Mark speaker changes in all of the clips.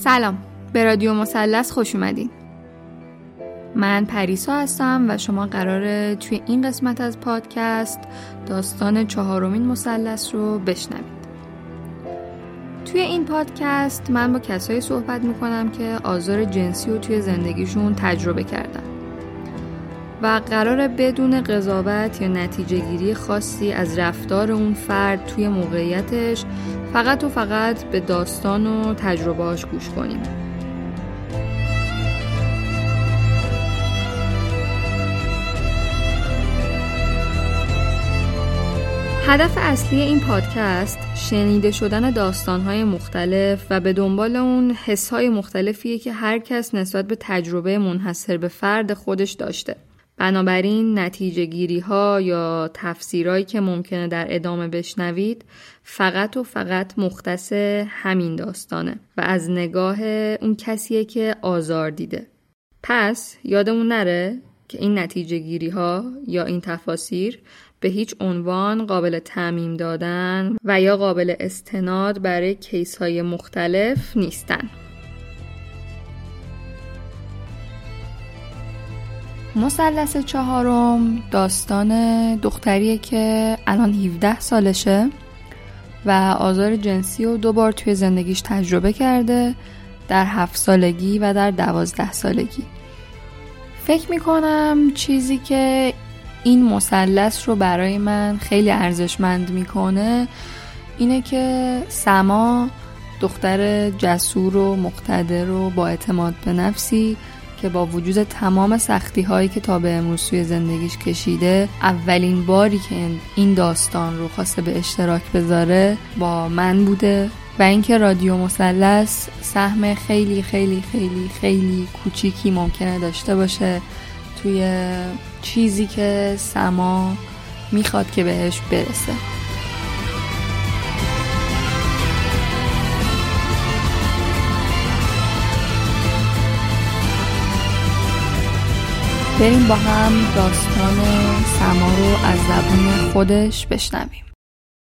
Speaker 1: سلام. به رادیو مثلث خوش اومدین. من پریسا هستم و شما قراره توی این قسمت از پادکست داستان چهارمین مثلث رو بشنوید. توی این پادکست من با کسایی صحبت می‌کنم که آزار جنسی رو توی زندگیشون تجربه کردن و قرار بدون قضاوت یا نتیجه گیری خاصی از رفتار اون فرد توی موقعیتش فقط و فقط به داستان و تجربهاش گوش کنیم هدف اصلی این پادکست شنیده شدن داستانهای مختلف و به دنبال اون حسهای مختلفیه که هر کس نسبت به تجربه منحصر به فرد خودش داشته. بنابراین نتیجه گیری ها یا تفسیرهایی که ممکنه در ادامه بشنوید فقط و فقط مختص همین داستانه و از نگاه اون کسیه که آزار دیده. پس یادمون نره که این نتیجه گیری ها یا این تفاسیر به هیچ عنوان قابل تعمیم دادن و یا قابل استناد برای کیس های مختلف نیستن. مثلث چهارم داستان دختریه که الان 17 سالشه و آزار جنسی رو دو بار توی زندگیش تجربه کرده در هفت سالگی و در دوازده سالگی. فکر می‌کنم چیزی که این مثلث رو برای من خیلی ارزشمند می‌کنه اینه که سما دختر جسور و مقتدر و با اعتماد به نفسی که با وجود تمام سختی هایی که تا به امروز توی زندگیش کشیده اولین باری که این داستان رو خواسته به اشتراک بذاره با من بوده و اینکه رادیو مثلث سهم خیلی خیلی خیلی خیلی کوچیکی ممکنه داشته باشه توی چیزی که سما می‌خواد که بهش برسه. بریم با هم داستان سما رو از زبون خودش بشنویم.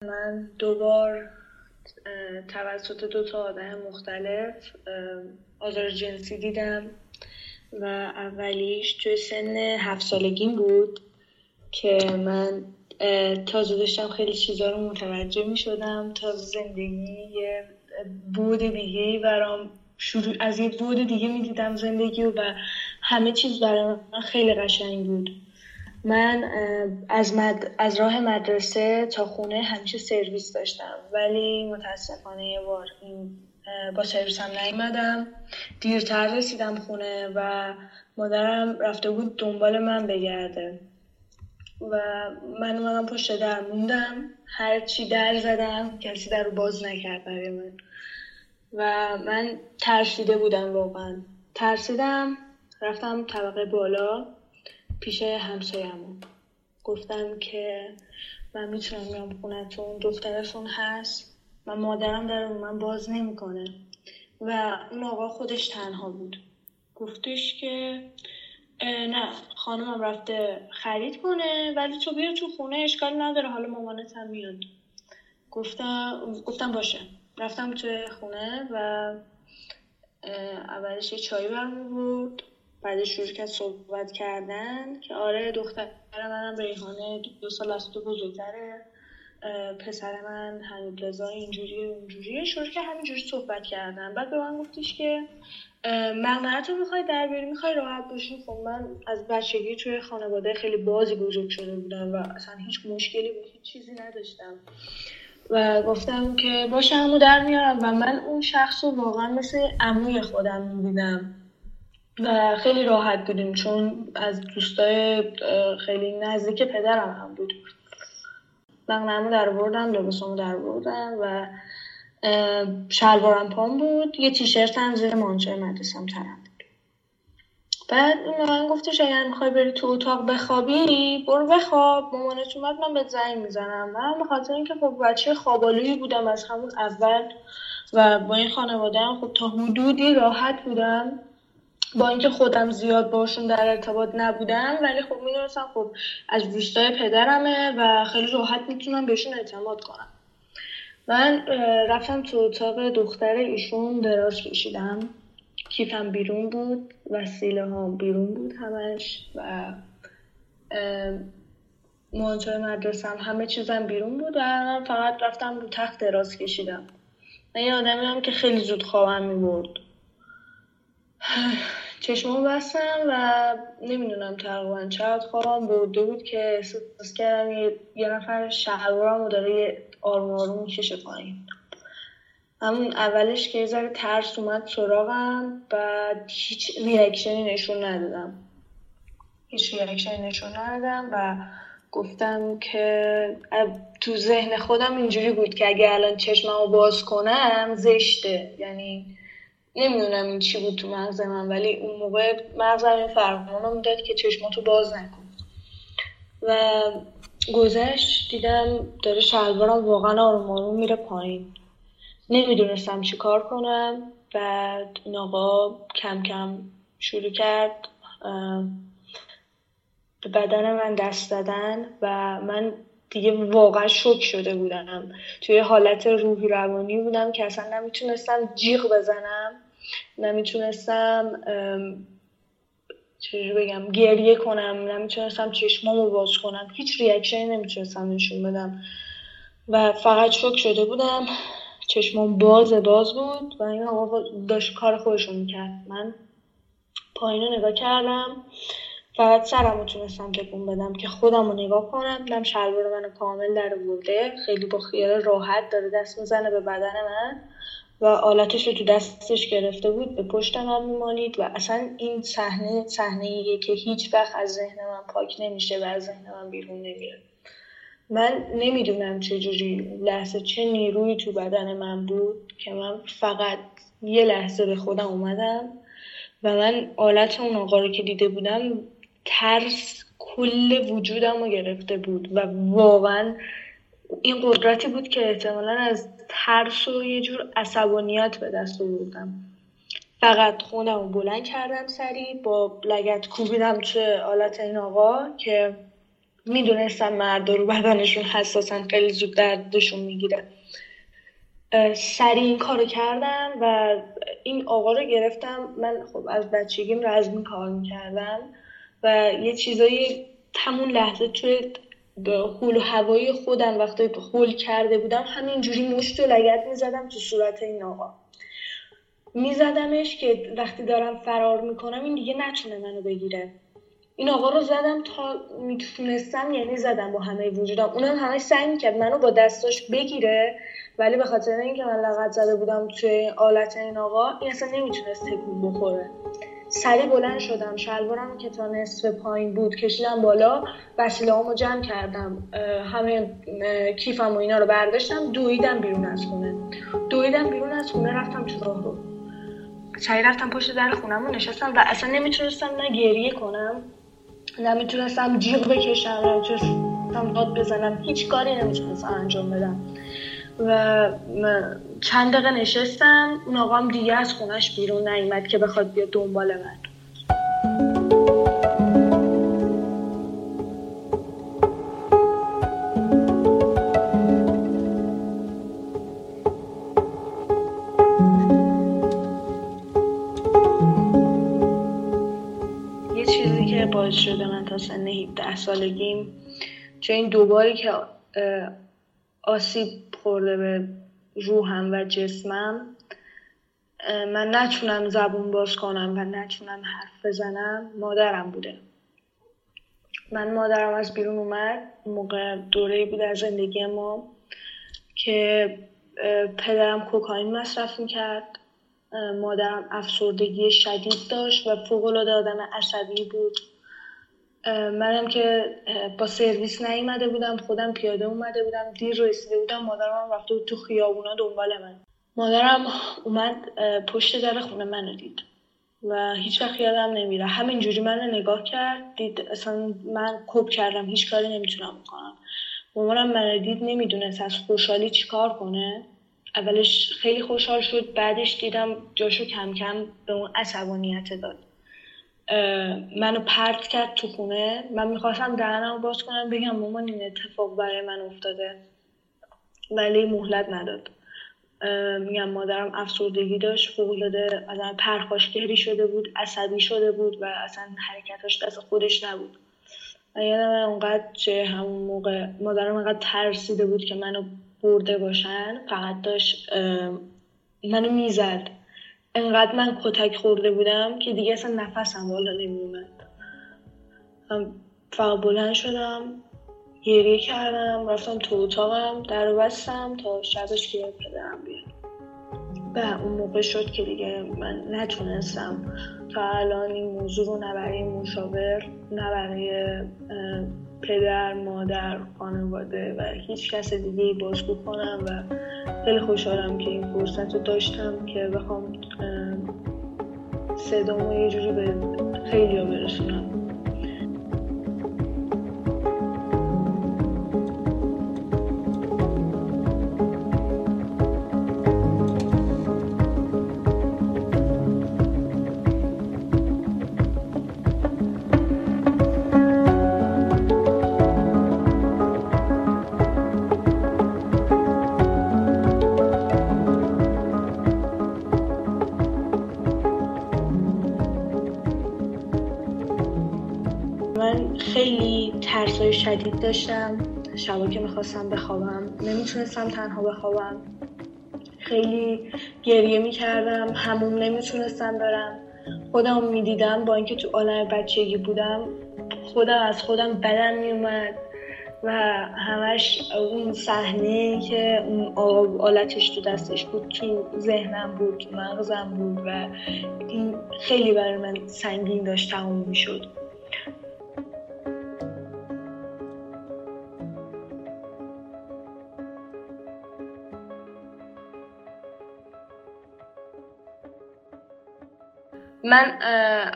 Speaker 2: من دوبار توسط دو تا آدم مختلف آزار جنسی دیدم و اولیش توی سن هفت سالگیم بود که من تازه داشتم خیلی چیزا رو متوجه می شدم تازه زندگی یه بود دیگه برام شروع از یه بود دیگه می‌دیدم زندگی و همه چیز برای من خیلی قشنگ بود. من از, مد... از راه مدرسه تا خونه همیشه سرویس داشتم. ولی متاسفانه یه بار این با سرویس هم نیومدم. دیرتر رسیدم خونه و مادرم رفته بود دنبال من بگرده. و من اومدم پشت در موندم. هر چی در زدم کسی در رو باز نکرد برای من. و من ترسیده بودم واقعا. ترسیدم رفتم طبقه بالا پیش همسایمون گفتم که من می‌تونم میام خونتون دخترتون هست. و مادرم در من باز نمی‌کنه. و اون آقا خودش تنها بود. گفتش که نه خانمم رفته خرید کنه ولی تو بیا تو خونه اشکال نداره حالا مامانت هم میاد. گفتم گفتم باشه. رفتم تو خونه و اولش یه چایی برمی بود. بعدش شروع کرد صحبت کردن که آره دختر منم ریحانه دو سال از تو بزرگتره پسر من حمید رضا اینجوری اونجوریه شروع که همینجوری صحبت کردن. بعد به من گفتش که مقنعت رو می‌خوای در بیاری می‌خوای راحت باشی. خب من از بچگی توی خانواده خیلی بازی بزرگ شده بودم و اصلا هیچ مشکلی به هیچ چیزی نداشتم. و گفتم که باشه همو در میارم. و من اون شخص رو واقعا مثل عموی خودم می‌دیدم و خیلی راحت بودیم چون از دوستای خیلی نزدیک پدرم هم بود. مقنعمو در بردم لباسمو در بردم و شلوارم پام بود. یه تیشرت هم زیر مانچه مدرسم ترم بود. بعد اون من گفتش اگر می‌خوای بری تو اتاق بخوابی برو بخواب. مامانت اومد من به زنگ می‌زنم. من به خاطر اینکه خب بچه خوابالویی بودم از همون اول و با این خانواده هم خب تا حدودی راحت بودم. با اینکه خودم زیاد باشون در ارتباط نبودم ولی خب می‌دونستم خب از دوستای پدرمه و خیلی راحت می‌تونم بهشون اعتماد کنم. من رفتم تو اتاق دختر ایشون دراز کشیدم. کیفم بیرون بود وسیله ها بیرون بود همش و مانچای مدرسم همه چیزم بیرون بود و من فقط رفتم رو تخت دراز کشیدم. من یه که خیلی زود خوابم می‌برد. چشمامو بستم و نمی‌دونم تقریبا چقدر خوابم برده بود که احساس کردم یه, نفر شلوارمو داره یه آروم آروم می‌کشه پایین. همون اولش که یه ترس اومد سراغم بعد هیچ ریاکشنی نشون ندادم. هیچ ریاکشنی نشون ندادم و گفتم که تو ذهن خودم اینجوری بود که اگه الان چشممو باز کنم زشته. یعنی نمی‌دونم این چی بود تو مغز من ولی اون موقع مغزم این فرمانو می‌داد که چشماتو باز نکن. و گذشت دیدم داره شلوارم واقعا آروم آروم میره پایین. نمی‌دونستم چی کار کنم. بعد این آقا کم کم شروع کرد به بدن من دست دادن و من دیگه واقعا شک شده بودم. توی حالت روحی روانی بودم که اصلا نمی‌تونستم جیغ بزنم. نمی‌تونستم چجوری بگم گریه کنم. نمی‌تونستم چشمامو باز کنم. هیچ ریاکشنی نمی‌تونستم نشون بدم. و فقط شک شده بودم چشمام باز باز بود و این آقا داشت کار خودشون می‌کرد. من پایین رو نگاه کردم. فقط سرم رو تونستم تکون بدم که خودم رو نگاه کنم. دیدم شلوار منو کامل در برده خیلی با خیال راحت داره دست می‌زنه به بدن من. و آلتش رو تو دستش گرفته بود به پشت من میمالید. و اصلا این صحنه صحنه که هیچ وقت از ذهن من پاک نمیشه و از ذهن من بیرون نمیره من نمی‌دونم چجوری لحظه چه نیروی تو بدن من بود که من فقط یه لحظه به خودم اومدم و من آلت اون آقا رو که دیده بودم ترس کل وجودم رو گرفته بود و واقعا این قدرتی بود که احتمالا از ترس و یه جور عصبانیت به دست آوردم. فقط خونم رو بلند کردم سری با لگت کوبیدم توی آلت این آقا که می‌دونستم مرد رو بدنشون حساسن خیلی زود دردشون می‌گیره. سری این کارو کردم و این آقا رو گرفتم. من خب از بچگیم رزمی کار می‌کردم. و یه چیزایی همون لحظه توی حول و هوایی خودم وقتی حول کرده بودم همینجوری مشت و لگت می‌زدم تو صورت این آقا. میزدمش که وقتی دارم فرار می‌کنم این دیگه نتونه منو بگیره. این آقا رو زدم تا می‌تونستم یعنی زدم با همه وجودم اونم همه سعی می‌کرد منو با دستاش بگیره ولی به خاطر اینکه من لغت زده بودم توی آلت این آقا این اصلا نمی‌تونست تکون بخوره. سریع بلند شدم. شلوارم که تا نصف پایین بود کشیدم بالا. وسیله هامو جمع کردم. همه کیفم و اینا رو برداشتم. دویدم بیرون از خونه. دویدم بیرون از خونه رفتم تو راه رو. سریع رفتم پشت در خونم و نشستم و اصلا نمی‌تونستم نه گریه کنم نمی‌تونستم جیغ بکشم نمی‌تونستم داد بزنم. هیچ کاری نمی‌تونستم انجام بدم. و چند دقیقه نشستم اون هم دیگه از خونش بیرون نیومد که بخواد بیاد دنبال من. یه چیزی که باعث شده من تا سن 17 سالگیم چون این دوباری که آسیب خورده به روحم و جسمم من نتونم زبون باز کنم و نتونم حرف بزنم مادرم بوده. من مادرم از بیرون اومد موقع دوره بود از زندگی ما که پدرم کوکائین مصرف می‌کرد. مادرم افسردگی شدید داشت و فوقالعاده آدم عصبی بود. منم که با سرویس نیومده بودم خودم پیاده اومده بودم دیر رسیده بودم مادرم رفته بود تو خیابونا دنبال من. مادرم اومد پشت در خونه منو دید و هیچ وقت یادم نمیره. همینجوری من رو نگاه کرد دید اصلا من کپ کردم هیچ کاری نمی‌تونم بکنم. مامانم من دید نمی‌دونست از خوشحالی چیکار کنه. اولش خیلی خوشحال شد بعدش دیدم جاشو کم کم به اون عصبانیت داد. منو پرت کرد تو خونه. من می‌خواستم دهنم باز کنم بگم مامان این اتفاق برای من افتاده. ولی مهلت نداد. میگم مادرم افسردگی داشت فوقالعاده آدم پرخاشگری شده بود عصبی شده بود و اصلا حرکتاش دست خودش نبود. و یادم اونقدر چه همون موقع مادرم اونقدر ترسیده بود که منو برده باشن فقط داشت منو می‌زد. انقدر من کتک خورده بودم که دیگه اصلا نفسم بالا نمیومد. فقط بلند شدم گریه کردم رفتم تو اتاقم در بستم تا شبش که پدرم بیاد. و اون موقع شد که دیگه من نتونستم تا الان این موضوع رو نه برای مشاور نه برای پدر مادر خانواده و هیچ کس دیگه بازگو کنم و خیلی خوشحالم که این فرصت رو داشتم که بخوام صدامو یه جوری به خیلی برسونم. شدید داشتم شبا که می‌خواستم بخوابم نمی‌تونستم تنها بخوابم. خیلی گریه می‌کردم هموم نمی‌تونستم برم. خودم می‌دیدم با اینکه تو عالم بچگی بودم خودم از خودم بدم میومد و همش اون صحنه که اون آلتش تو دستش بود تو ذهنم بود تو مغزم بود و این خیلی برای من سنگین داشت تموم می‌شد. من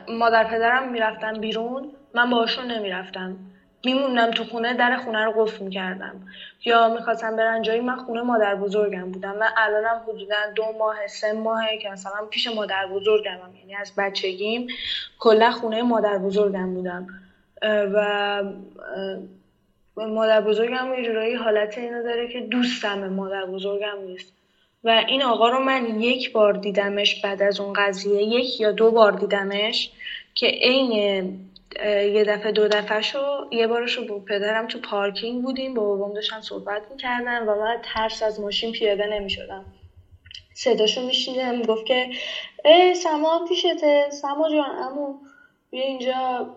Speaker 2: مادر پدرم می‌رفتم بیرون من باشون نمی‌رفتم. میموندم تو خونه در خونه رو قفل می‌کردم. یا می‌خواستم برن جایی من خونه مادر بزرگم بودم. من الانم حدودا دو ماه سه ماهه که مثلا پیش مادر بزرگم یعنی از بچگیم کلا خونه مادر بزرگم بودم. و مادر بزرگم یه جورایی حالت اینو داره که دوستم مادر بزرگم نیست. و این آقا رو من یک بار دیدمش بعد از اون قضیه یک یا دو بار دیدمش که عین یه دفعه دو دفعه شو یه بارشو با پدرم تو پارکینگ بودیم با بابام داشتن صحبت می‌کردن و من ترس از ماشین پیاده نمی‌شدم. صداشو میشیدم گفت که ای سما پیشته سما جان امو بیا اینجا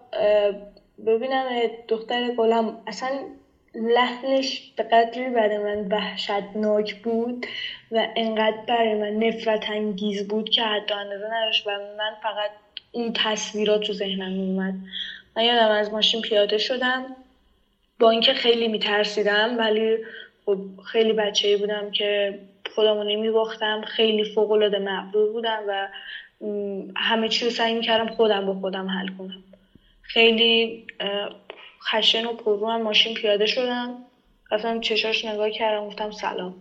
Speaker 2: ببینم دختر گلم اصلا لحنش به قدری برای من وحشتناک بود و انقدر برای من نفرت انگیز بود که حتی اندازه نداشت و من فقط این تصویرات تو ذهنم میومد من یادم از ماشین پیاده شدم با اینکه خیلی میترسیدم ولی خب خیلی بچه بودم که خودمو نمیباختم خیلی فوق العاده مغرور بودم و همه چی رو سعی می‌کردم خودم با خودم حل کنم. خیلی خشن و پررو هم ماشین پیاده شدم رفتم چشاش نگاه کردم گفتم سلام.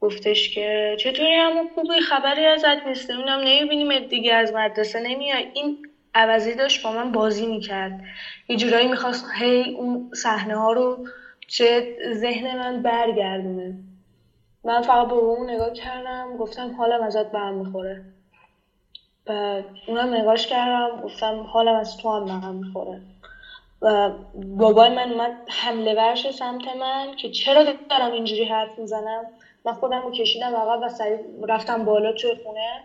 Speaker 2: گفتش که چطوری همون خوبی؟ خبری ازت نیست. نمی‌دونم نمی‌بینیم دیگه از مدرسه نمیای. این عوضی داشت با من بازی می‌کرد. یه جورایی می‌خواست هی اون صحنه ها رو چه ذهن من برگردونه. من فقط به اون نگاه کردم گفتم حالم ازت برم می‌خوره. بعد اونم نگاش کردم گفتم حالم از تو هم برم می‌خوره. و بابای من اومد حمله ورش سمت من که چرا دارم اینجوری حرف می‌زنم؟ من خودم رو کشیدم عقب و سریع رفتم بالا توی خونه.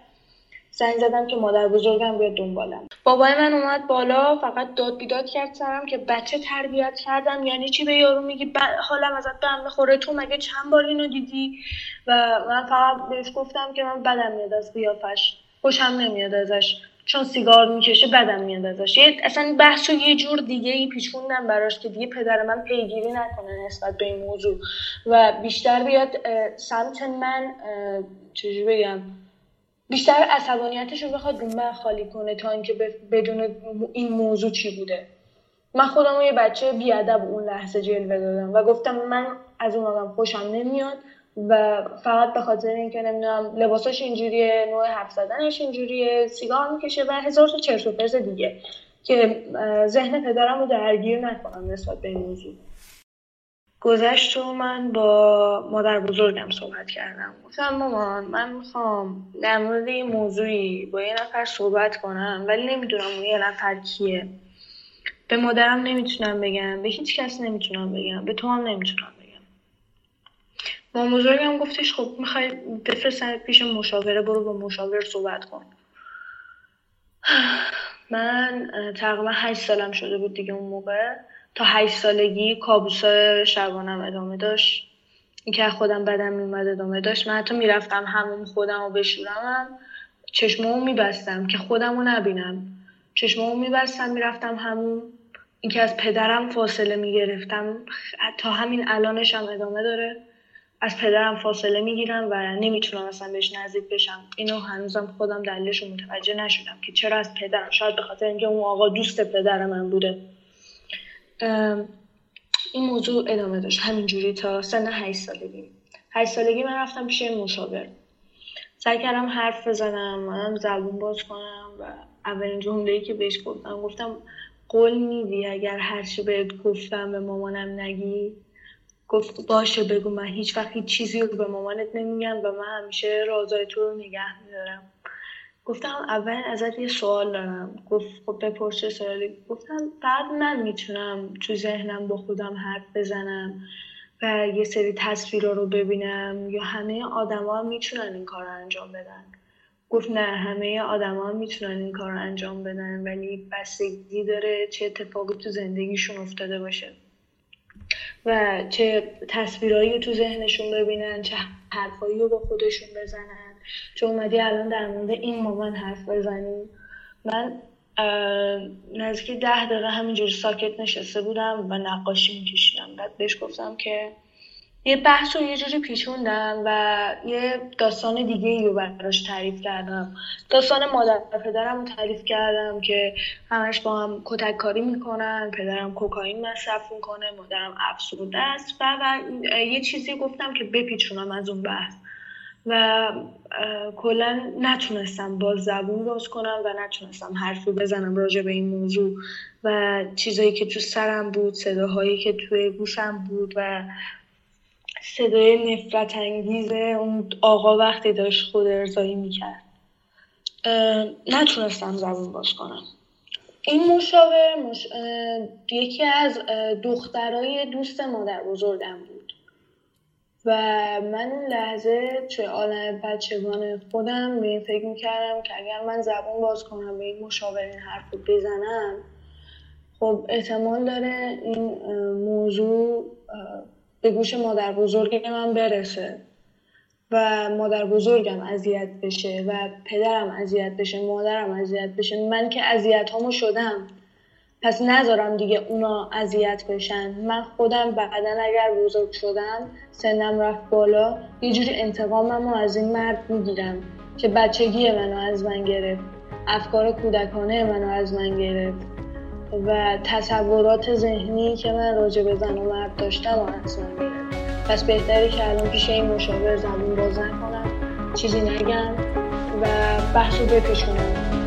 Speaker 2: زنگ زدم که مادر بزرگم بیاد دنبالم. بابای من اومد بالا فقط داد بیداد کرد سرم که بچه تربیت کردم. یعنی چی به یارو میگی؟ ب... حالم ازت به هم بخوره تو مگه چند بار اینو دیدی؟ و من فقط بهش گفتم که من بدم میاد از قیافش. خوشم نمیاد ازش. چون سیگار می‌کشه بدم میاد ازش. اصلا بحث یه جور دیگه ای پیچوندم براش که دیگه پدر من پیگیری نکنه نسبت به این موضوع. و بیشتر بیاد سمت من چجوری بگم؟ بیشتر عصبانیتش رو بخواد رو من خالی کنه تا اینکه بدون این موضوع چی بوده. من خودم یه بچه بیادب اون لحظه جلوه دادم و گفتم من از اون آدم خوشم نمیاد. و فقط به خاطر اینکه نمی‌دونم لباساش اینجوریه نوع حرف زدنش اینجوریه سیگار می‌کشه و هزار تا چرت و پرت دیگه که ذهن پدرم رو درگیر نکنم نسبت به این موضوع. گذشت و من با مادر بزرگم صحبت کردم. گفتم مامان من می‌خوام در مورد این موضوعی با یه نفر صحبت کنم ولی نمی‌دونم اون یه نفر کیه. به مادرم نمی‌تونم بگم به هیچ کس نمی‌تونم بگم به تو هم نمی‌تونم مامان بزرگم گفتش خب می‌خوای بفرستن پیش مشاوره برو با مشاور صحبت کن. من تقریبا هشت سالم شده بود دیگه اون موقع. تا هشت سالگی کابوس شبانم ادامه داشت. اینکه خودم بدم میومد ادامه داشت. من حتی می‌رفتم همون خودم رو بشورم چشممو میبستم که خودم رو نبینم. چشممو میبستم می‌رفتم همون. اینکه از پدرم فاصله می‌گرفتم. تا همین الانش هم ادامه داره. از پدرم فاصله می‌گیرم و نمی‌تونم اصلا بهش نزدیک بشم. اینو هنوزم خودم دلیلش متوجه نشدم که چرا از پدرم. شاید به خاطر اینکه اون آقا دوست پدر من بوده. این موضوع ادامه داشت. همینجوری تا سن هشت سالگی. هشت سالگی من رفتم پیش مشاور. سعی کردم حرف بزنم منم زبون باز کنم و اولین جمله که بهش گفتم گفتم قول میدی اگر هرچی بهت گفتم به مامانم نگی؟ گفت باشه بگو من هیچ وقت چیزی رو به مامانت نمیگم و من همیشه رازای تو رو نگه میدارم. گفتم اول ازت یه سوال دارم. گفت خب بپرس سوالی. گفتم بعد من می‌تونم تو ذهنم با خودم حرف بزنم و یه سری تصویرها رو ببینم یا همه آدما می‌تونن این کار رو انجام بدن؟ گفت نه همه آدما می‌تونن این کار رو انجام بدن ولی بستگی داره چه اتفاقی تو زندگیشون افتاده باشه. و چه تصویرهایی تو ذهنشون ببینن چه حرفایی رو با خودشون بزنن. چون اومدی الان در مورد این مامان حرف بزنیم من نزدیک ده دقیقه همینجوری ساکت نشسته بودم و نقاشی میکشیدم. بعد بهش گفتم که یه بحث رو یه جوری پیچوندم و یه داستان دیگه ای رو براش تعریف کردم. داستان مادر پدرم رو تعریف کردم که همش با هم کتک کاری می‌کنن پدرم کوکائین مصرف می‌کنه مادرم افسرده است و, و یه چیزی گفتم که بپیچونم از اون بحث. و کلا نتونستم با زبون باز کنم و نتونستم حرفی بزنم راجع به این موضوع. و چیزایی که تو سرم بود صداهایی که توی گوشم بود و صدای نفرت انگیز اون آقا وقتی داشت خود ارزایی می‌کرد. نتونستم زبون باز کنم. این مشاور مش... یکی از دخترای دوست مادر بزرگم بود. و من اون لحظه توی عالم بچگان خودم به این فکر می‌کردم که اگر من زبان باز کنم به این مشاور این حرف رو بزنم خب احتمال داره این موضوع به گوش مادر بزرگ من برسه و مادر بزرگم اذیت بشه و پدرم اذیت بشه مادرم اذیت بشه من که اذیت هامو شدم. پس نذارم دیگه اونا اذیت بشن. من خودم بعدا اگر بزرگ شدم سنم رفت بالا یه جوری انتقامم رو از این مرد می‌گیرم که بچگی منو از من گرفت افکار کودکانه منو از من گرفت. و تصورات ذهنی که من راجع به زن و مرد داشتم و از پس بهتره که الان پیش این مشاور زبون باز نکنم چیزی نگم و بحث رو بپیشونم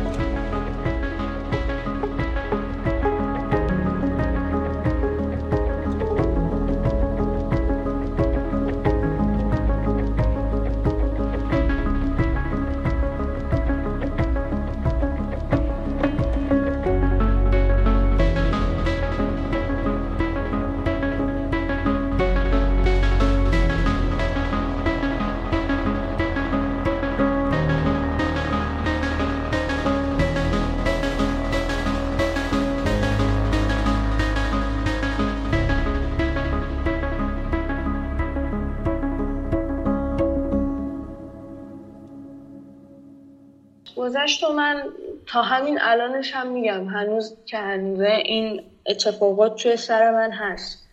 Speaker 2: تا همین الانش هم میگم هنوز که هنوزه این اتفاقات توی سر من هست.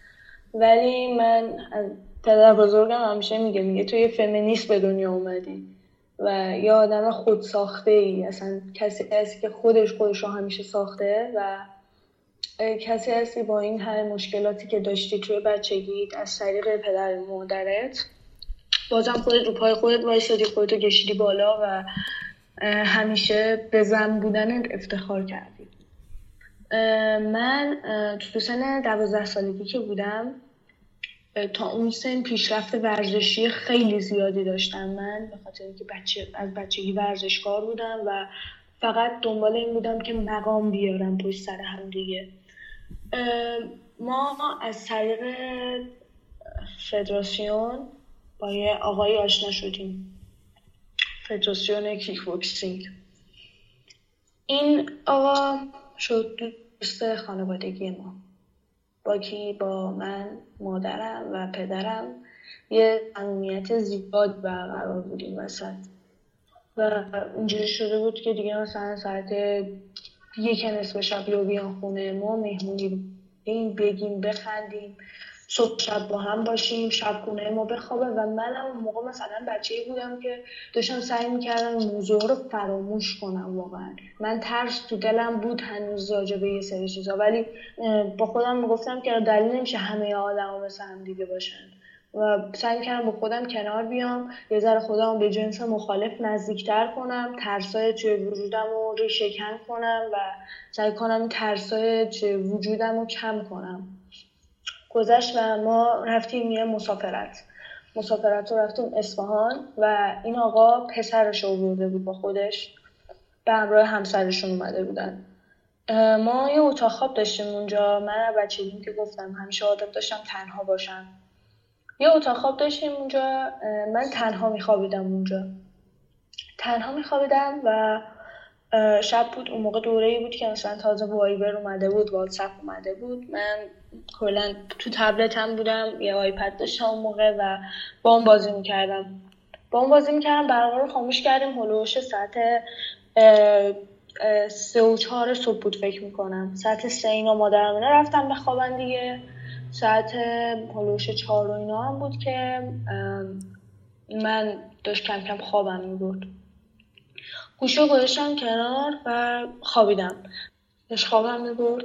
Speaker 2: ولی من پدر بزرگم همیشه میگه میگه تو یه فمینیست به دنیا اومدی و یه آدم خود ساخته ای اصلا کسی هستی که خودش خودش رو همیشه ساخته و کسی هستی با این همه مشکلاتی که داشتی توی بچگیت از طریق پدر مادرت. بازم خودت رو پای خودت وایسادی خودتو کشیدی بالا و همیشه به زن بودن افتخار کردی. من تو سن دوازده سالگی که بودم تا اون سن پیشرفت ورزشی خیلی زیادی داشتم من به خاطر اینکه بچه از بچگی ورزشکار بودم و فقط دنبال این بودم که مقام بیارم پشت سر هم دیگه. ما از طریق فدراسیون با یه آقای آشنا شدیم. فدراسیون کیک بوکسینگ این آقا شد دوست خانوادگی ما. با کی؟ با من مادرم و پدرم. یه صمیمیت زیاد برقرار بودیم وسط. و اینجوری شده بود که دیگه مثلا ساعت یک نصف شب یا بیان خونه ما مهمونی بگیم بخندیم. صبح شب با هم باشیم شب خونه ما بخوابه. و منم موقع مثلا بچه بودم که داشتم سعی می‌کردم موضوع رو فراموش کنم واقعا. من ترس تو دلم بود هنوز راجع به یه سری چیزا. ولی با خودم می‌گفتم که دلیل نمیشه همه آدم مثل هم دیگه باشن. و سعی کردم با خودم کنار بیام یه ذره خودم به جنس مخالف نزدیکتر کنم ترسای توی وجودم رو ریشکن کنم و سعی کنم ترسای توی وجودم رو کم کنم. گذشت و ما رفتیم یه مسافرت. مسافرت رو رفتیم اصفهان و این آقا پسرش رو بود با خودش. به همراه همسرشون اومده بودن. ما یه اتاق خواب داشتیم اونجا. من بچگیم که گفتم همیشه عادت داشتم تنها باشم. یه اتاق خواب داشتیم اونجا. من تنها میخوابیدم اونجا. تنها میخوابیدم و شب بود اون موقع دوره ای بود که مثلا تازه وایبر اومده بود واتساپ اومده بود. من کلا تو تبلتم بودم یه آیپد داشتم اون موقع و با اون بازی می‌کردم. با اون بازی می‌کردم برنامه رو خاموش کردیم. هلوش ساعت سه و چهار صبح بود فکر می‌کنم. ساعت سه اینا مادرم رفتم به خوابن دیگه. ساعت هلوش چهار و اینا هم بود که من داشت کم کم خوابم می‌برد. گوشو گذاشتم کنار و خوابیدم. خوابم می‌برد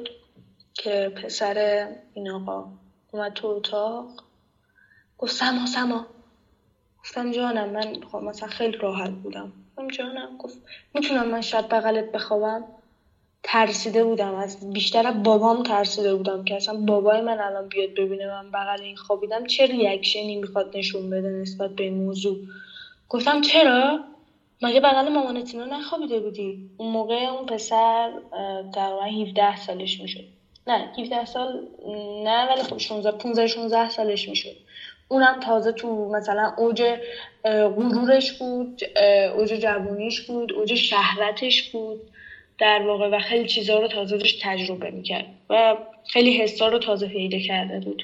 Speaker 2: که پسر این آقا اومد تو اتاق. گفت سما سما. گفتم جانم من خب مثلا خیلی راحت بودم. گفتم جانم. گفت می‌تونم من شب بغلت بخوابم؟ ترسیده بودم. از بیشتر بابام ترسیده بودم که اصلا بابای من الان بیاد ببینه من بغل این خوابیدم. چه ریاکشنی می‌خواد نشون بده نسبت به این موضوع؟ گفتم چرا؟ مگه بغل مامانت نخوابیده بودی؟ اون موقع اون پسر تقریبا 17 سالش می‌شد. نه 17 سال نه ولی خب 16 15 16 سالش می‌شد. اونم تازه تو مثلا اوج غرورش بود اوج جوونیش بود اوج شهرتش بود. در واقع و خیلی چیزها رو تازه داشت تجربه می‌کرد و خیلی حسا رو تازه پیدا کرده بود.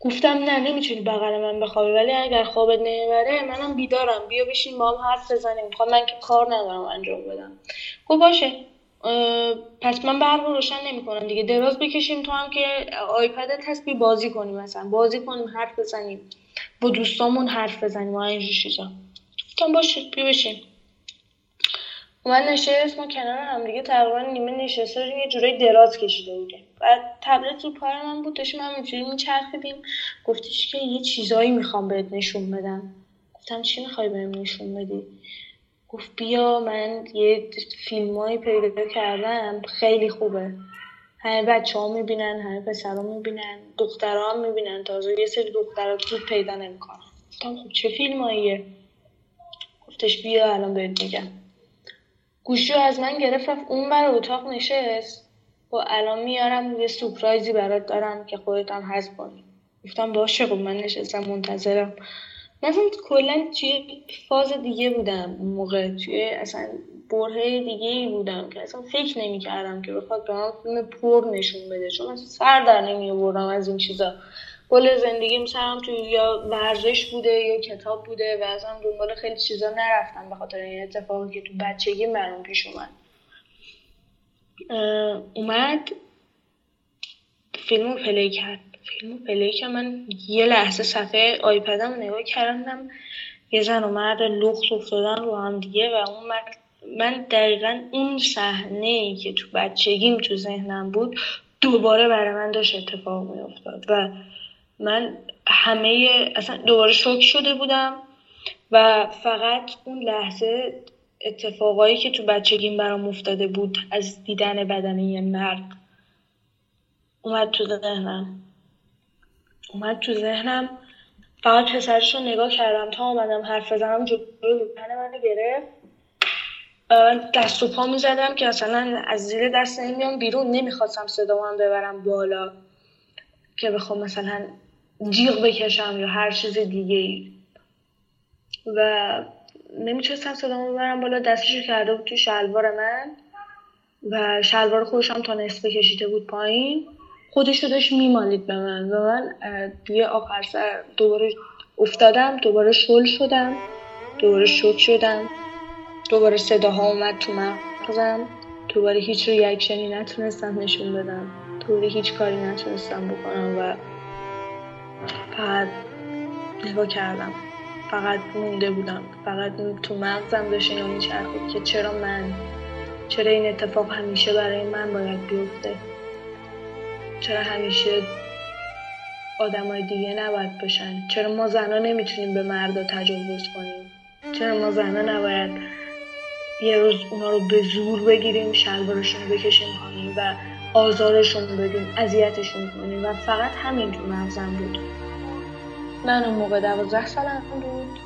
Speaker 2: گفتم نه نمی‌تونی بغل من بخوابی ولی اگر خوابت نمی‌بره منم بیدارم. بیا بشین با هم حرف بزنیم. می‌خوام من که کار ندارم انجام بدم. گفت باشه. پس من برق رو روشن نمی‌کنم دیگه. دراز بکشیم تو هم که آیپدت هست بی بازی کنیم مثلا. بازی کنیم حرف بزنیم. با دوستامون حرف بزنیم. و اینجور چیزا. گفتم باشه بیا بشین. من نشست ما کنار هم دیگه تقریبا نیمه نشسته یه جورایی دراز کشیده بودیم. بعد تبلت رو پای من بود داشتیم هم اینجوری میچرخیدیم. گفتیش که یه چیزایی می‌خوام بهت نشون بدم. گفتم چی می‌خوای بهم نشون بدی؟ گفت بیا من یه فیلمایی پیدا کردم خیلی خوبه. همه بچه ها می‌بینن همه پسر ها می‌بینن دخترها هم می‌بینن. تازه یه سری دخترها زود پیدا نمی‌کنن. گفتم خب چه فیلماییه؟ گفتش بیا الان بهت میگم. گوشی از من گرفت رفت اون بر اتاق نشست. خب الان میارم یه سپرایزی برات دارم که خودت هم حذف کنی. گفتم باشه خب من نشستم منتظرم. مثلا کلا توی فاز دیگه بودم اون موقع. توی اصلا برهه دیگه ای بودم که اصلا فکر نمی کردم که بخواد به من فیلم پر نشون بده. چون اصلا سر در نمی از این چیزا. کل زندگیم سرم تو یا ورزش بوده یا کتاب بوده و ازم دنبال خیلی چیزا نرفتم به خاطر این اتفاقی که تو بچگی برام پیش اومد. اومد فیلمو play کرد. فیلمو play کرد. من یه لحظه صفحه iPad م نگاه کردم. یه زن و مرد لخت افتادن رو هم دیگه و اون من دقیقا اون صحنه که تو بچگیم تو ذهنم بود دوباره برای من داشت اتفاق می افتاد و من همه اصلا دوباره شوک شده بودم و فقط اون لحظه اتفاقایی که تو بچگیم برام افتاده بود از دیدن بدن یه مرد اومد تو ذهنم. اومد تو ذهنم. فقط پسرش رو نگاه کردم تا آمدم حرف بزنم جلوی تن منو گرفت. دست و پا می‌زدم که اصلا از زیر دست نمیام بیرون. نمی‌خواستم صدامم ببرم بالا که بخوام مثلا جیغ بکشم یا هر چیز دیگه ای و نمی‌تونستم صدامو ببرم بالا دستشو کرده بود تو شلوار من و شلوار خودشم تا نصف کشیده بود پایین. خودشو داشت میمالید به من و من دیگه آخر سر دوباره افتادم دوباره شل شدم دوباره شک شدم دوباره صداها اومد تو مغزم. دوباره هیچ ریاکشنی نتونستم نشون بدم. دوباره هیچ کاری نتونستم بکنم و فقط نگاه کردم. فقط مونده بودم. فقط تو مغزم داشت اینا میچرخید که چرا من؟ چرا این اتفاق همیشه برای من باید بیفته؟ چرا همیشه آدمای دیگه نباید باشن؟ چرا ما زنها نمی‌تونیم به مردا تجاوز کنیم؟ چرا ما زنها نباید یه روز اونا رو به زور بگیریم شلوارشون رو بکشیم کنیم و آزارشون بدیم اذیتشون کنیم؟ و فقط همین تو مغزم بود. من اون موقع دوازده سالم بود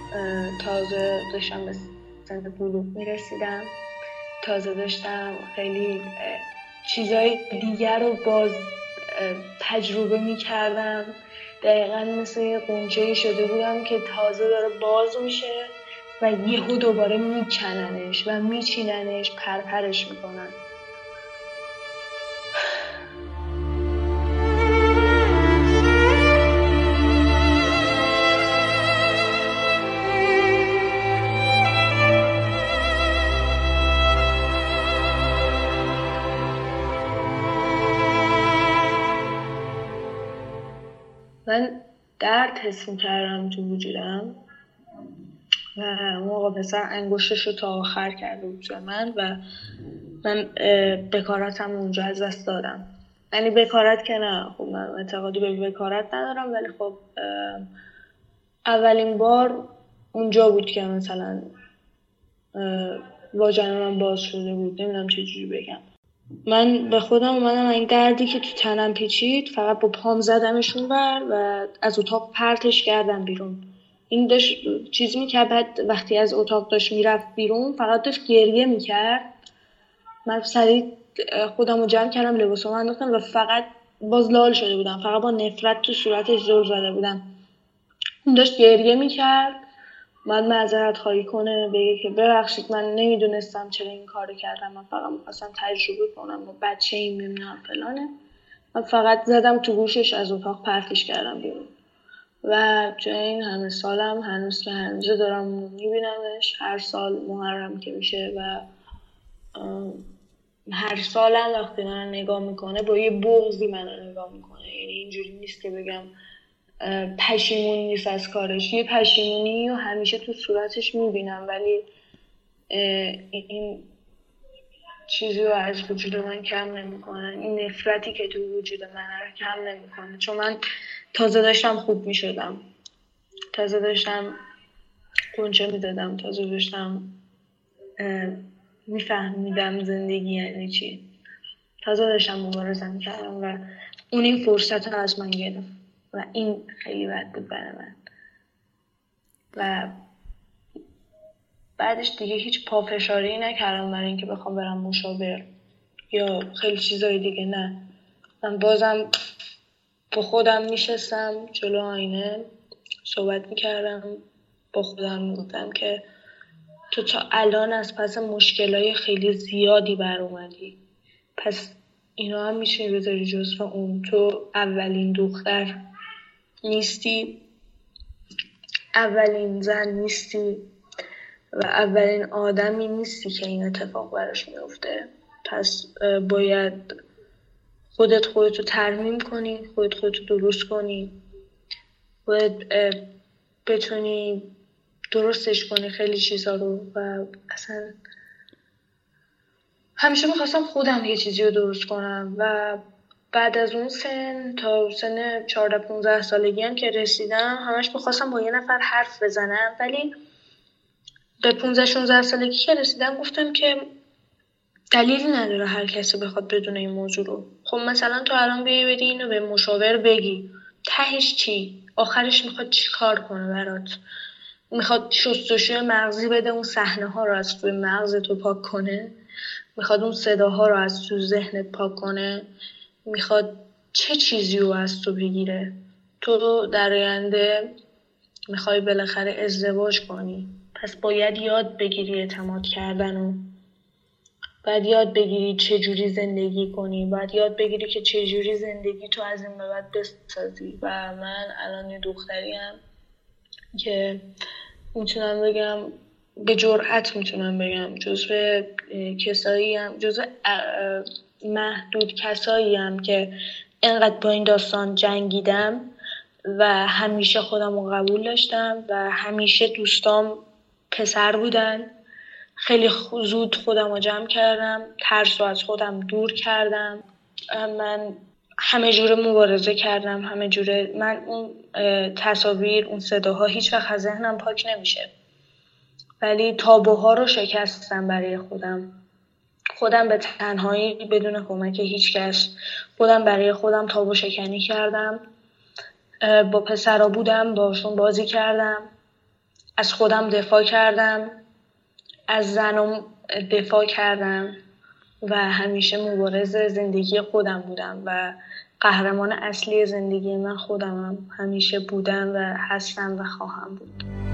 Speaker 2: تازه داشتم به سن بلوغ می‌رسیدم. تازه داشتم خیلی چیزای دیگر رو باز تجربه می‌کردم. دقیقا مثل یه قنچه شده بودم که تازه داره باز میشه و یهو دوباره میکننش و میچیننش پرپرش می‌کنن. درد حس کردم تو وجودم و موقع پسر انگشتش رو تا آخر کرده بود من و من بکارتم اونجا از دست دادم. یعنی بکارت که نه. خب من اعتقادی به بکارت ندارم ولی خب اولین بار اونجا بود که مثلا واجن من باز شده بود. نمی‌دونم چجوری بگم. من به خودم اومدم این دردی که تو تنم پیچید فقط با پام زدمشون بر و از اتاق پرتش کردم بیرون. این داشت چیز می‌کرد بعد وقتی از اتاق داشت می‌رفت بیرون فقط داشت گریه می‌کرد. من سریع خودم رو جمع کردم لباسم انداختم و فقط باز لال شده بودم. فقط با نفرت تو صورتش زل زده بودم. اون داشت گریه می‌کرد. من معذرت خواهی کنه بگه که ببخشید من نمی‌دونستم چرا این کار کردم. من فقط می‌خواستم تجربه کنم و بچه این میمونم فلانه. من فقط زدم تو گوشش از اتاق پرتش کردم بیرون. و تو این همه سالم هنوز که هنوز دارم میبینمش. هر سال محرم که میشه و هر سالم وقتی من نگاه می‌کنه با یه بغضی من نگاه می‌کنه. یعنی اینجوری نیست که بگم پشیمون نیست از کارش. یه پشیمونی و همیشه تو صورتش می‌بینم ولی این چیزی رو از وجود من کم نمی‌کنه این نفرتی که تو وجود من رو کم نمی‌کنه. چون من تازه داشتم خوب می‌شدم. تازه داشتم قنچه می‌دادم. تازه داشتم میفهمیدم زندگی یعنی چی. تازه داشتم مبارزه می‌کردم و اون این فرصت رو از من گرفت. و این خیلی بد بود برای من. و بعدش دیگه هیچ پافشاری نکردم برای اینکه بخوام برم مشاور یا خیلی چیزای دیگه نه. من بازم با خودم میشستم جلو آینه صحبت می‌کردم با خودم می‌گفتم که تو تا الان از پس مشکلای خیلی زیادی بر اومدی. پس اینا هم میشه بذاری جز اون تو اولین دختر. نیستی. اولین زن نیستی و اولین آدمی نیستی که این اتفاق براش میفته پس باید خودت خودتو ترمیم کنی خودت خودتو درست کنی. باید بتونی درستش کنی خیلی چیزا رو و اصلا همیشه می‌خواستم خودم یه چیزی رو درست کنم و بعد از اون سن تا سن 14 15 سالگی هم که رسیدم همش می‌خواستم با یه نفر حرف بزنم. ولی به 15 16 سالگی که رسیدم گفتم که دلیلی نداره هر کسی بخواد بدون این موضوع رو. خب مثلا تو الان بیای بدی اینو به مشاور بگی. تهش چی؟ آخرش می‌خواد چی کار کنه برات؟ می‌خواد شستشوی مغزی بده اون صحنه ها رو از توی مغز تو پاک کنه؟ می‌خواد اون صداها رو از تو ذهنت پاک کنه؟ می‌خواد چه چیزی رو از تو بگیره؟ تو در آینده می‌خوای بالاخره ازدواج کنی. پس باید یاد بگیری اعتماد کردن و باید یاد بگیری چه جوری زندگی کنی. باید یاد بگیری که چه جوری زندگی تو از این به بعد بسازی. و من الان یه دختریم که می‌تونم بگم به جرأت می‌تونم بگم. جزو کسایی هم جزو محدود کسایی هم که انقدر با این داستان جنگیدم و همیشه خودم رو قبول داشتم و همیشه دوستام پسر بودن. خیلی زود خودم رو جمع کردم ترس رو از خودم دور کردم. من همه جوره مبارزه کردم همه جوره من اون تصاویر اون صداها هیچ وقت از ذهنم پاک نمیشه. ولی تابوها رو شکستم برای خودم. خودم به تنهایی بدون کمک هیچکس خودم برای خودم تابو شکنی کردم. با پسرا بودم باشون بازی کردم. از خودم دفاع کردم. از زنم دفاع کردم. و همیشه مبارز زندگی خودم بودم و قهرمان اصلی زندگی من خودمم همیشه بودم و هستم و خواهم بود.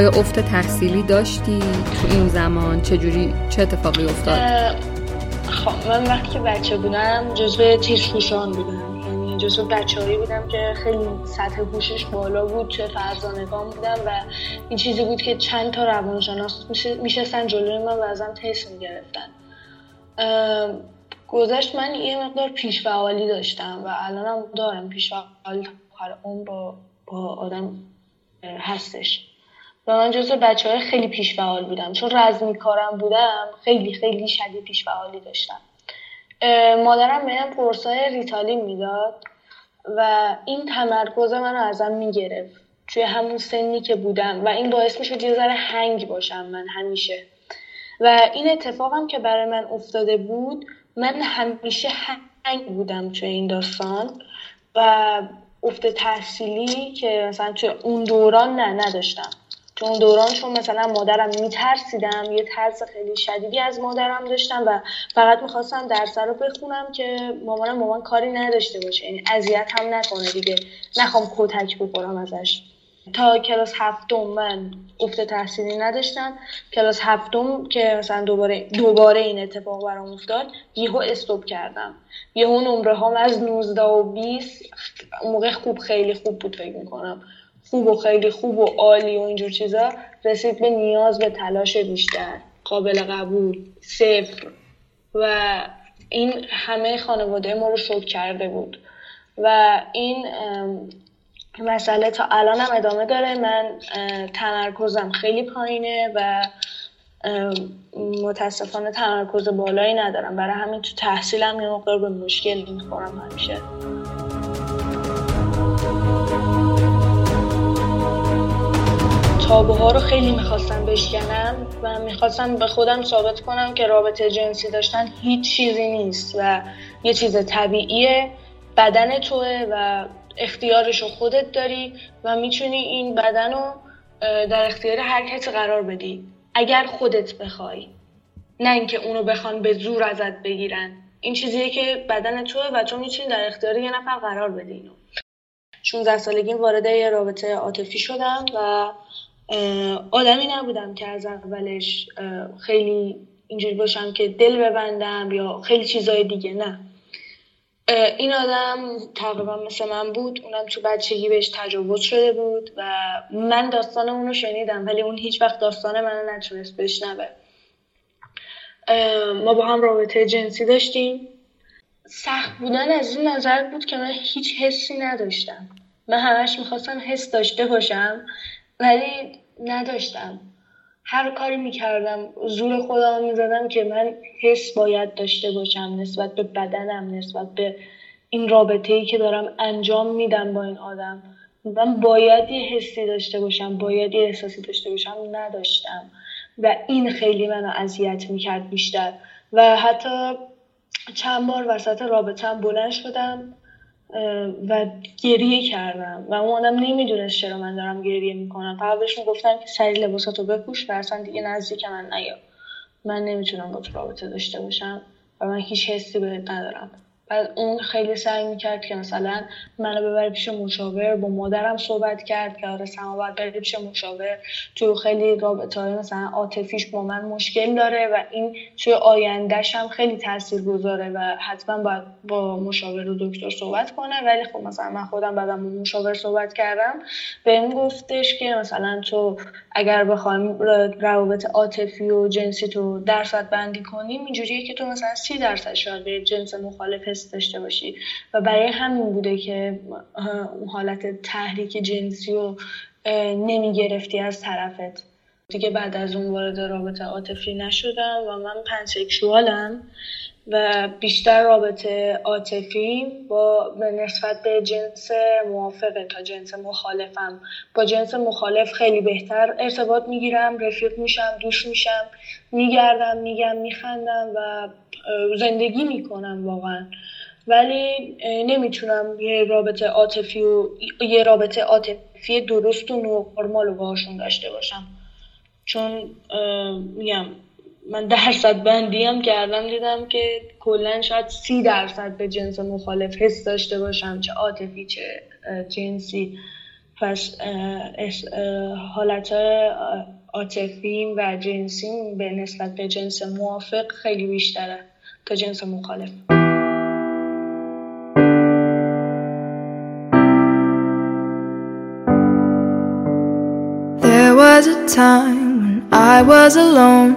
Speaker 1: آیا افت تحصیلی داشتی تو این زمان؟ چجوری چه اتفاقی افتاد؟
Speaker 2: خب من وقتی بچه بودم جزو تیزهوشان بودم. یعنی جزو بچه هایی بودم که خیلی سطح هوشش بالا بود چه فرزانگان بودم و این چیزی بود که چند تا روانشناس میشستن جلوی من و ازم تست می‌گرفتن. گذشت من یه مقدار پیش داشتم و الانم دارم. پیش فعالی عمر با, با آدم هستش. و من جزو بچه های خیلی پیش فعال بودم. چون رزمی کارم بودم خیلی خیلی شدید پیش فعالی داشتم مادرم بهم قرصای ریتالین می‌داد و این تمرکز منو ازم می‌گرفت. توی همون سنی که بودم و این باعث می‌شد یه ذره هنگ باشم من همیشه. و این اتفاقم که برای من افتاده بود من همیشه هنگ بودم توی این داستان و افت تحصیلی که مثلا توی اون دوران نه نداشتم. تو اون دوران چون مثلا مادرم میترسیدم یه ترس خیلی شدیدی از مادرم داشتم و فقط می‌خواستم درس رو بخونم که مامانم مامان کاری نداشته باشه. یعنی اذیت هم نکنه دیگه. نخوام کتک بخورم ازش. تا کلاس هفتم من افت تحصیلی نداشتم. کلاس هفتم که مثلا دوباره دوباره این اتفاق برام افتاد یهو استوب کردم. یهو نمره هم از 19 و 20 موقع خوب خیلی خوب بود فکر می‌کنم. خوب و خیلی خوب و عالی و اینجور چیزا رسید به نیاز به تلاش بیشتر قابل قبول صفر. و این همه خانواده ما رو شوک کرده بود. و این مسئله تا الانم ادامه داره. من تمرکزم خیلی پایینه و متاسفانه تمرکز بالایی ندارم. برای همین تو تحصیلم یه موقع به مشکل می‌خورم همیشه. تابوها رو خیلی می‌خواستم بشکنم و می‌خواستم به خودم ثابت کنم که رابطه جنسی داشتن هیچ چیزی نیست و یه چیز طبیعیه بدن توه و اختیارش رو خودت داری و می‌تونی این بدن رو در اختیار هر کسی قرار بدی. اگر خودت بخوای. نه اینکه اونو بخوان به زور ازت بگیرن. این چیزیه که بدن توه و تو می‌تونی در اختیار یه نفر قرار بدی اینو. 16 سالگی وارد یه رابطه عاطفی شدم و آدمی نبودم که از اولش خیلی اینجوری باشم که دل ببندم یا خیلی چیزای دیگه نه. این آدم تقریبا مثل من بود. اونم تو بچگی بهش تجاوز شده بود و من داستان اونو شنیدم ولی اون هیچ وقت داستان منو نتونست بشنوه. ما با هم رابطه جنسی داشتیم. سخت بودن از این نظر بود که من هیچ حسی نداشتم. من همش می‌خواستم حس داشته باشم ولی نداشتم. هر کاری می‌کردم زور خودم می‌زدم که من حس باید داشته باشم نسبت به بدنم نسبت به این رابطه ای که دارم انجام میدم با این آدم. من باید یه حسی داشته باشم باید یه احساسی داشته باشم نداشتم. و این خیلی منو اذیت می‌کرد بیشتر. و حتی چند بار وسط رابطم بلند شدم. و گریه کردم. و اون آدم نمی‌دونست چرا من دارم گریه می‌کنم. فقط بهش گفتم که سری لباساتو بپوش و اصلا دیگه نزدیک من نیا. من نمی‌تونم با تو رابطه داشته باشم و من هیچ حسی بهت ندارم. بعد اون خیلی سعی می‌کرد که مثلا منو ببره پیش مشاور با مادرم صحبت کرد که آره سما باید پیش مشاور. تو خیلی رابطه های مثلا عاطفیش با من مشکل داره و این توی آیندهش هم خیلی تاثیر گذاره و حتما باید با مشاور و دکتر صحبت کنه. ولی خب مثلا من خودم بعدم با مشاور صحبت کردم به این گفتش که مثلا تو اگر بخوایم روابط عاطفی و جنسی تو درصد بندی کنیم اینجوریه که تو مثلا سی درصد شاید جنس مخالف داشته باشی. و برای همین بوده که اون حالت تحریک جنسی رو نمی گرفتی از طرفت. دیگه بعد از اون وارد رابطه عاطفی نشدم و من پنسکشوالم و بیشتر رابطه عاطفی با نسبت به جنس موافقه تا جنس مخالفم. با جنس مخالف خیلی بهتر ارتباط می‌گیرم رفیق میشم دوش میشم میگردم میگم میخندم و زندگی می‌کنم واقعا. ولی نمی‌تونم یه رابطه عاطفی و یه رابطه عاطفی درست و نرمال و باهاشون داشته باشم. چون میگم من درصد بندی هم کردم دیدم که کلا شاید سی درصد به جنس مخالف حس داشته باشم چه عاطفی چه جنسی. پس حالت عاطفی و جنسی به نسبت به جنس موافق خیلی بیشتره. تا جنس مخالف
Speaker 3: There was a time when I was alone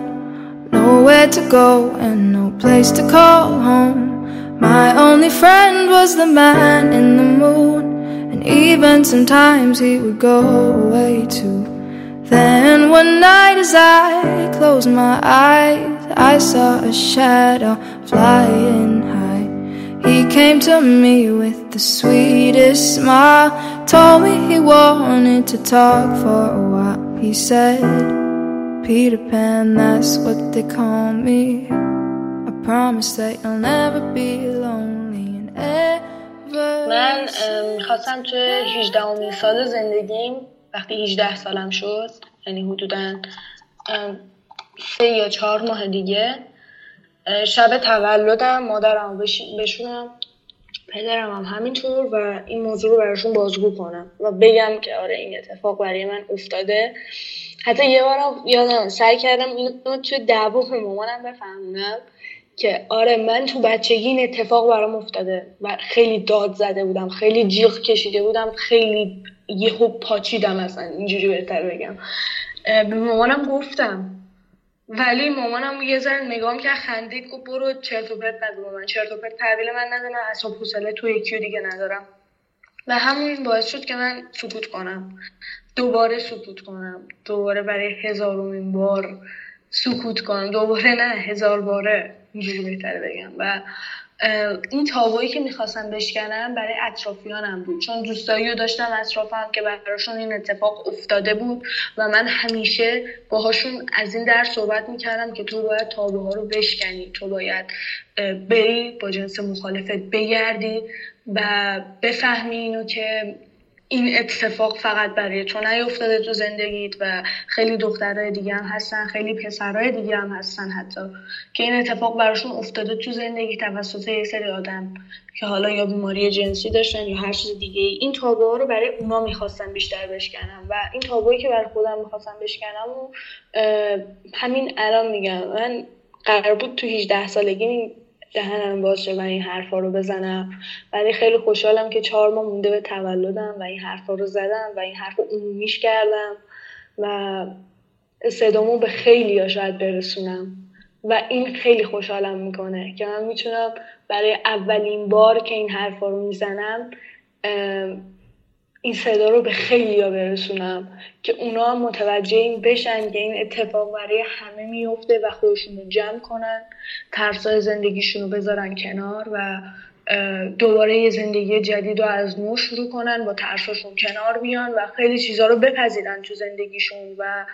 Speaker 3: Nowhere to go and no place to call home My only friend was the man in the moon And even sometimes he would go away too Then one night as I closed my eyes I saw a shadow flying high He came to me with the sweetest smile. Told me he wanted to talk for a while. He said, Peter Pan, that's what they call me. I promise that you'll never be lonely and ever.
Speaker 2: من میخواستم توی 18 سال زندگیم وقتی 18 سالم شد یعنی حدودا سه یا چهار ماه دیگه شب تولدم مادرم بشونم پدرم هم همینطور و این موضوع رو براشون بازگو کنم و بگم که آره این اتفاق برای من افتاده. حتی یه بارم یادم سعی کردم اینو توی دعوا مامانم بفهمونم که آره من تو بچگی این اتفاق برام افتاده و خیلی داد زده بودم خیلی جیغ کشیده بودم خیلی یهو پاچیدم اصلا اینجوری بهتر بگم. به مامانم گفتم. ولی مامانم یه ذره نگام که خندید گفت برو چرت و پرت نگو من چرت و پرت تحویل من نده من اصلا حوصله تو یکی دیگه ندارم. و همون باعث شد که من سکوت کنم. دوباره سکوت کنم. دوباره برای هزارمین بار سکوت کنم. دوباره نه هزار باره. اینجوری بهتره بگم. و این تابویی که می‌خواستم بشکنم برای اطرافیانم بود. چون دوستایی رو داشتم اطرافم که براشون این اتفاق افتاده بود و من همیشه باهاشون از این در صحبت می‌کردم که تو باید تابوها رو بشکنی. تو باید بری با جنس مخالفت بگردی و بفهمی اینو که این اتفاق فقط برای تو نیفتاده تو زندگیت و خیلی دخترهای دیگه هم هستن خیلی پسرهای دیگه هم هستن حتی که این اتفاق براشون افتاده تو زندگی توسط یه سری آدم که حالا یا بیماری جنسی داشتن یا هر چیز دیگه این تابوها رو برای اونا می‌خواستم بیشتر بشکنم و این تابویی که برای خودم می‌خواستم بشکنم و همین الان میگم من قرار بود تو 18 سالگی دهنم باز شه و این حرفا رو بزنم. ولی خیلی خوشحالم که چهار ماه مونده به تولدم و این حرفا رو زدم و این حرف رو عمومیش کردم و صدامو به خیلی ها شاید برسونم. و این خیلی خوشحالم می‌کنه که من می‌تونم برای اولین بار که این حرفا رو می‌زنم این صدا رو به خیلی ها برسونم که اونا هم متوجه این بشن که این اتفاق برای همه میفته و خودشون رو جمع کنن ترسای زندگیشون رو بذارن کنار و دوباره یه زندگی جدید رو از نو شروع کنن با ترساشون کنار بیان و خیلی چیزها رو بپذیرن تو زندگیشون و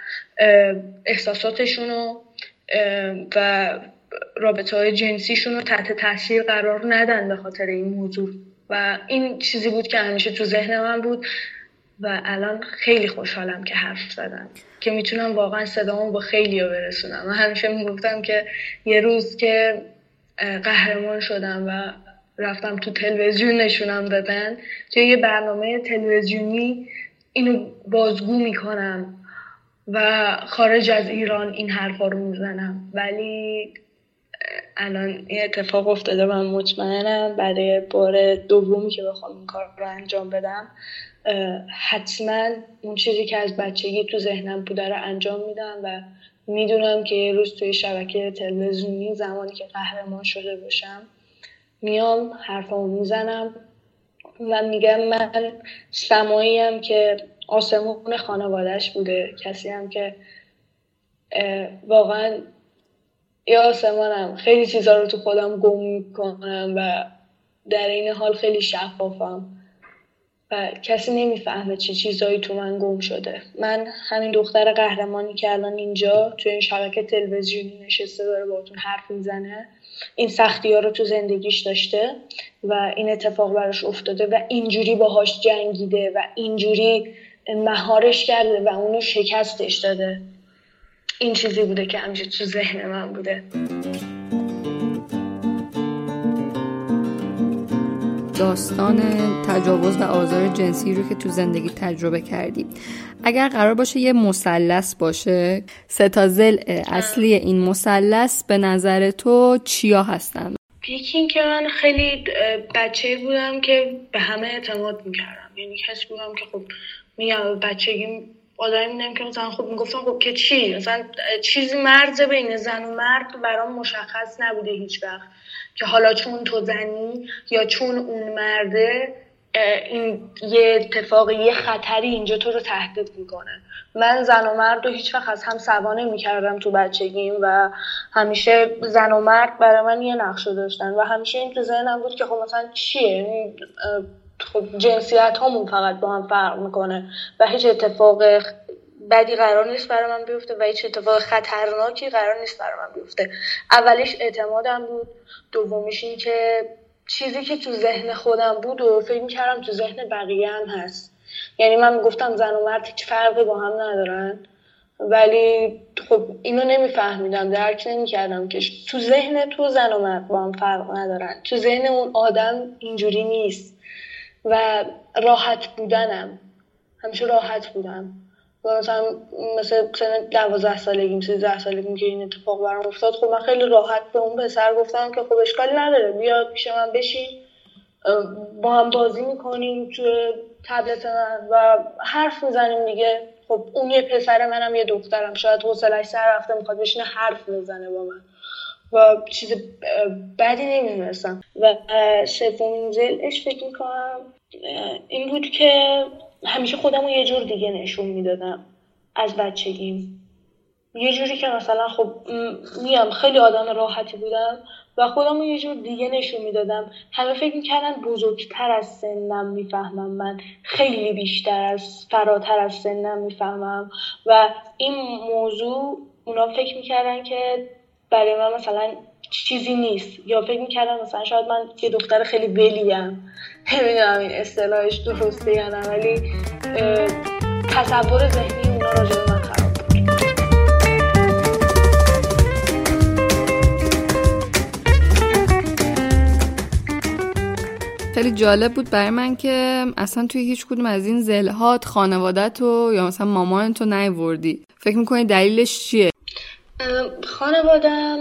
Speaker 2: احساساتشون و رابطه های جنسیشون رو تحت تاثیر قرار ندن به خاطر این موضوع. و این چیزی بود که همیشه تو ذهن من بود و الان خیلی خوشحالم که حرف زدم که می‌تونم واقعا صدامو با خیلی ها برسونم. و همیشه می‌گفتم که یه روز که قهرمان شدم و رفتم تو تلویزیون نشونم دادن توی یه برنامه تلویزیونی اینو بازگو می‌کنم و خارج از ایران این حرفا رو می‌زنم. ولی الان این اتفاق افتاده من مطمئنم برای بار دومی که بخوام این کار رو انجام بدم حتما اون چیزی که از بچگی تو ذهنم بوده رو انجام میدم و می‌دونم که یه روز توی شبکه تلویزیونی زمانی که قهرمان شده باشم میام حرفامو می‌زنم و میگم من سمایی هم که آسمون خانوادهش بوده کسی هم که واقعا یا آسمانم خیلی چیزها رو تو خودم گم می‌کنم و در این حال خیلی شفافم. و کسی نمی‌فهمه چه چیزهایی تو من گم شده. من همین دختر قهرمانی که الان اینجا تو این شبکه تلویزیونی نشسته داره باتون حرف می‌زنه این سختی ها رو تو زندگیش داشته و این اتفاق براش افتاده و اینجوری باهاش جنگیده و اینجوری مهارش کرده و اونو شکستش داده. این چیزی بوده که همیشه تو ذهن من بوده.
Speaker 1: داستان تجاوز و آزار جنسی رو که تو زندگی تجربه کردی. اگر قرار باشه یه مثلث باشه سه تا زل اصلی این مثلث به نظر تو چیا هستن؟
Speaker 2: یکی این که من خیلی بچه بودم که به همه اعتماد می‌کردم. یعنی کسی بودم که خب میگم بچگی آدمی بودم که مثلا خب می‌گفتم خب که چی؟ مثلا چیزی مرز بین زن و مرد برام مشخص نبوده هیچ وقت. که حالا چون تو زنی یا چون اون مرده این یه اتفاق یه خطری اینجا تو رو تهدید می‌کنه. من زن و مرد رو هیچ وقت از هم سوانه می‌کردم تو بچگیم و همیشه زن و مرد برای من یه نقشه داشتن و همیشه این تو ذهنم بود که خب مثلا چیه؟ خب جنسیت همون فقط با هم فرق می‌کنه و هیچ اتفاق بدی قرار نیست برای من بیفته و هیچ اتفاق خطرناکی قرار نیست برای من بیفته. اولیش اعتمادم بود دومیش این که چیزی که تو ذهن خودم بود و فکر می‌کردم تو ذهن بقیه هم هست. یعنی من گفتم زن و مرد هیچ فرقی با هم ندارن. ولی خب اینو نمیفهمیدم درک نمی‌کردم که تو ذهن تو زن و مرد با هم فرق ندارن. تو ذهن اون آدم اینجوری نیست. و راحت بودنم. همیشه راحت بودم. و مثلا مثل سن دوازده سالگیم سیزده سالگیم که این اتفاق برام افتاد خب من خیلی راحت به اون پسر گفتم که خب اشکالی نداره بیا پیش من بشین. با هم بازی می‌کنیم توی تبلت من و حرف می‌زنیم دیگه. خب اون یه پسر منم یه دخترم. شاید حوصلش سر رفته می‌خواد بشینه حرف بزنه با من. و چیز بدی نمی‌دونستم. و سومین زلش فکر می‌کنم این بود که همیشه خودم رو یه جور دیگه نشون می‌دادم از بچگیم. یه جوری که مثلا خب میام خیلی آدم راحتی بودم و خودم رو یه جور دیگه نشون می‌دادم. همه فکر می‌کردن بزرگتر از سنم می‌فهمم من. خیلی بیشتر از فراتر از سنم می‌فهمم. و این موضوع اونا فکر می‌کردن که برای من مثلا چیزی نیست. یا فکر می‌کردم مثلا شاید من یه دختر خیلی بلیم نمی‌دونم این اصطلاحش درسته یا نه ولی تصور ذهنی اونا راجع به من خراب
Speaker 1: خیلی جالب بود برای من که اصلا توی هیچ کدوم از این زلهات خانوادت رو یا مثلا مامان تو نیوردی. فکر می‌کنی دلیلش چیه؟
Speaker 2: خانوادم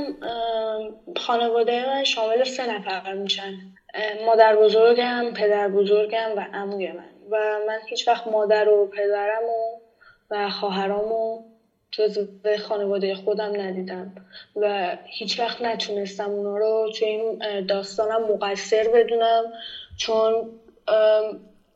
Speaker 2: خانواده من شامل سه نفر میشن. مادر بزرگم پدر بزرگم و عموی من. و من هیچ وقت مادر و پدرم و, و خواهرامو جز خانواده خودم ندیدم. و هیچ وقت نتونستم اونا رو توی این داستانم مقصر بدونم. چون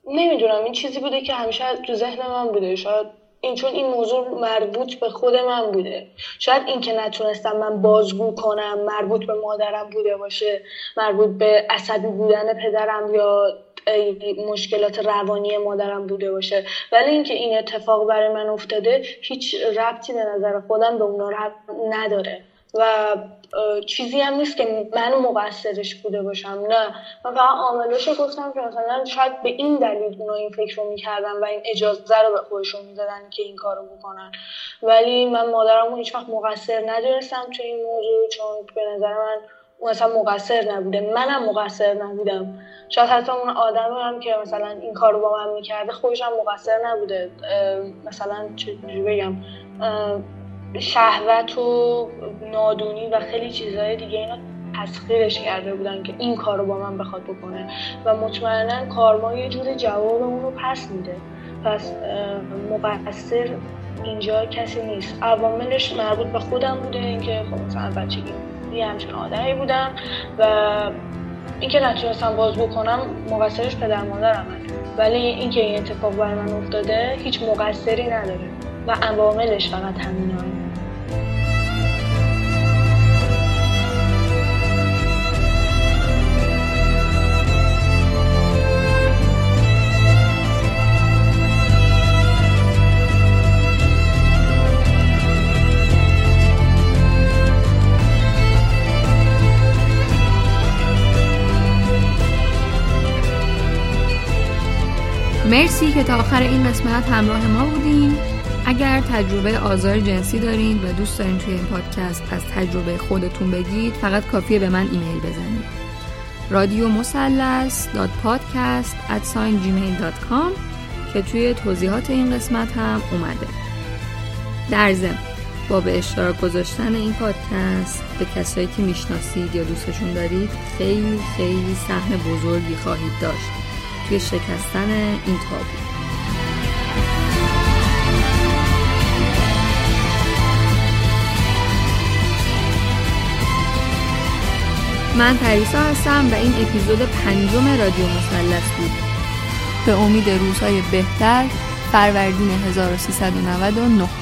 Speaker 2: نمی‌دونم این چیزی بوده که همیشه تو ذهن من بوده. شاید این چون این موضوع مربوط به خود من بوده. شاید این که نتونستم من بازگو کنم مربوط به مادرم بوده باشه مربوط به عصبی بودن پدرم یا مشکلات روانی مادرم بوده باشه. ولی اینکه این اتفاق برای من افتاده هیچ ربطی به نظر خودم به اونا نداره. و چیزی هم نیست که من مقصرش بوده باشم نه. من فقط عاملش گفتم که مثلا شاید به این دلیل اونا این فکر رو می‌کردن و این اجازه رو به خودشون می‌دادن که این کارو بکنن. ولی من مادرم رو هیچ وقت مقصر ندونستم تو این موضوع چون به نظر من اون اصلا مقصر نبوده. منم مقصر نبودم. شاید حتی اون آدم هم که مثلا این کارو با من می‌کرده خودش هم مقصر نبوده. مثلا چجوری بگم؟ شهوت و نادونی و خیلی چیزهای دیگه اینا تسخیرش کرده بودن که این کار رو با من بخواد بکنه. و مطمئنا کارما یه جور جواب اون رو پس میده. پس مقصر اینجا کسی نیست. عواملش مربوط به خودم بوده اینکه خب مثلا بچگی یه همچین آدمی بودم و اینکه نتونستم باز بکنم مقصرش پدر مادرم ولی اینکه این اتفاق برای من افتاده هیچ مقصری نداره. و عواملش فقط همین
Speaker 1: مرسی که تا آخر این قسمت همراه ما بودین. اگر تجربه آزار جنسی دارین و دوست دارین توی این پادکست از تجربه خودتون بگید فقط کافیه به من ایمیل بزنید. رادیو مسلس پادکست که توی توضیحات این قسمت هم اومده. در ضمن با به اشتراک گذاشتن این پادکست به کسایی که می‌شناسید یا دوستشون دارید خیلی خیلی سهم بزرگی خواهید داشت. توی شکستن این تابو من پریسا هستم و این اپیزود پنجم رادیو مثلث بود. به امید روزهای بهتر فروردین 1399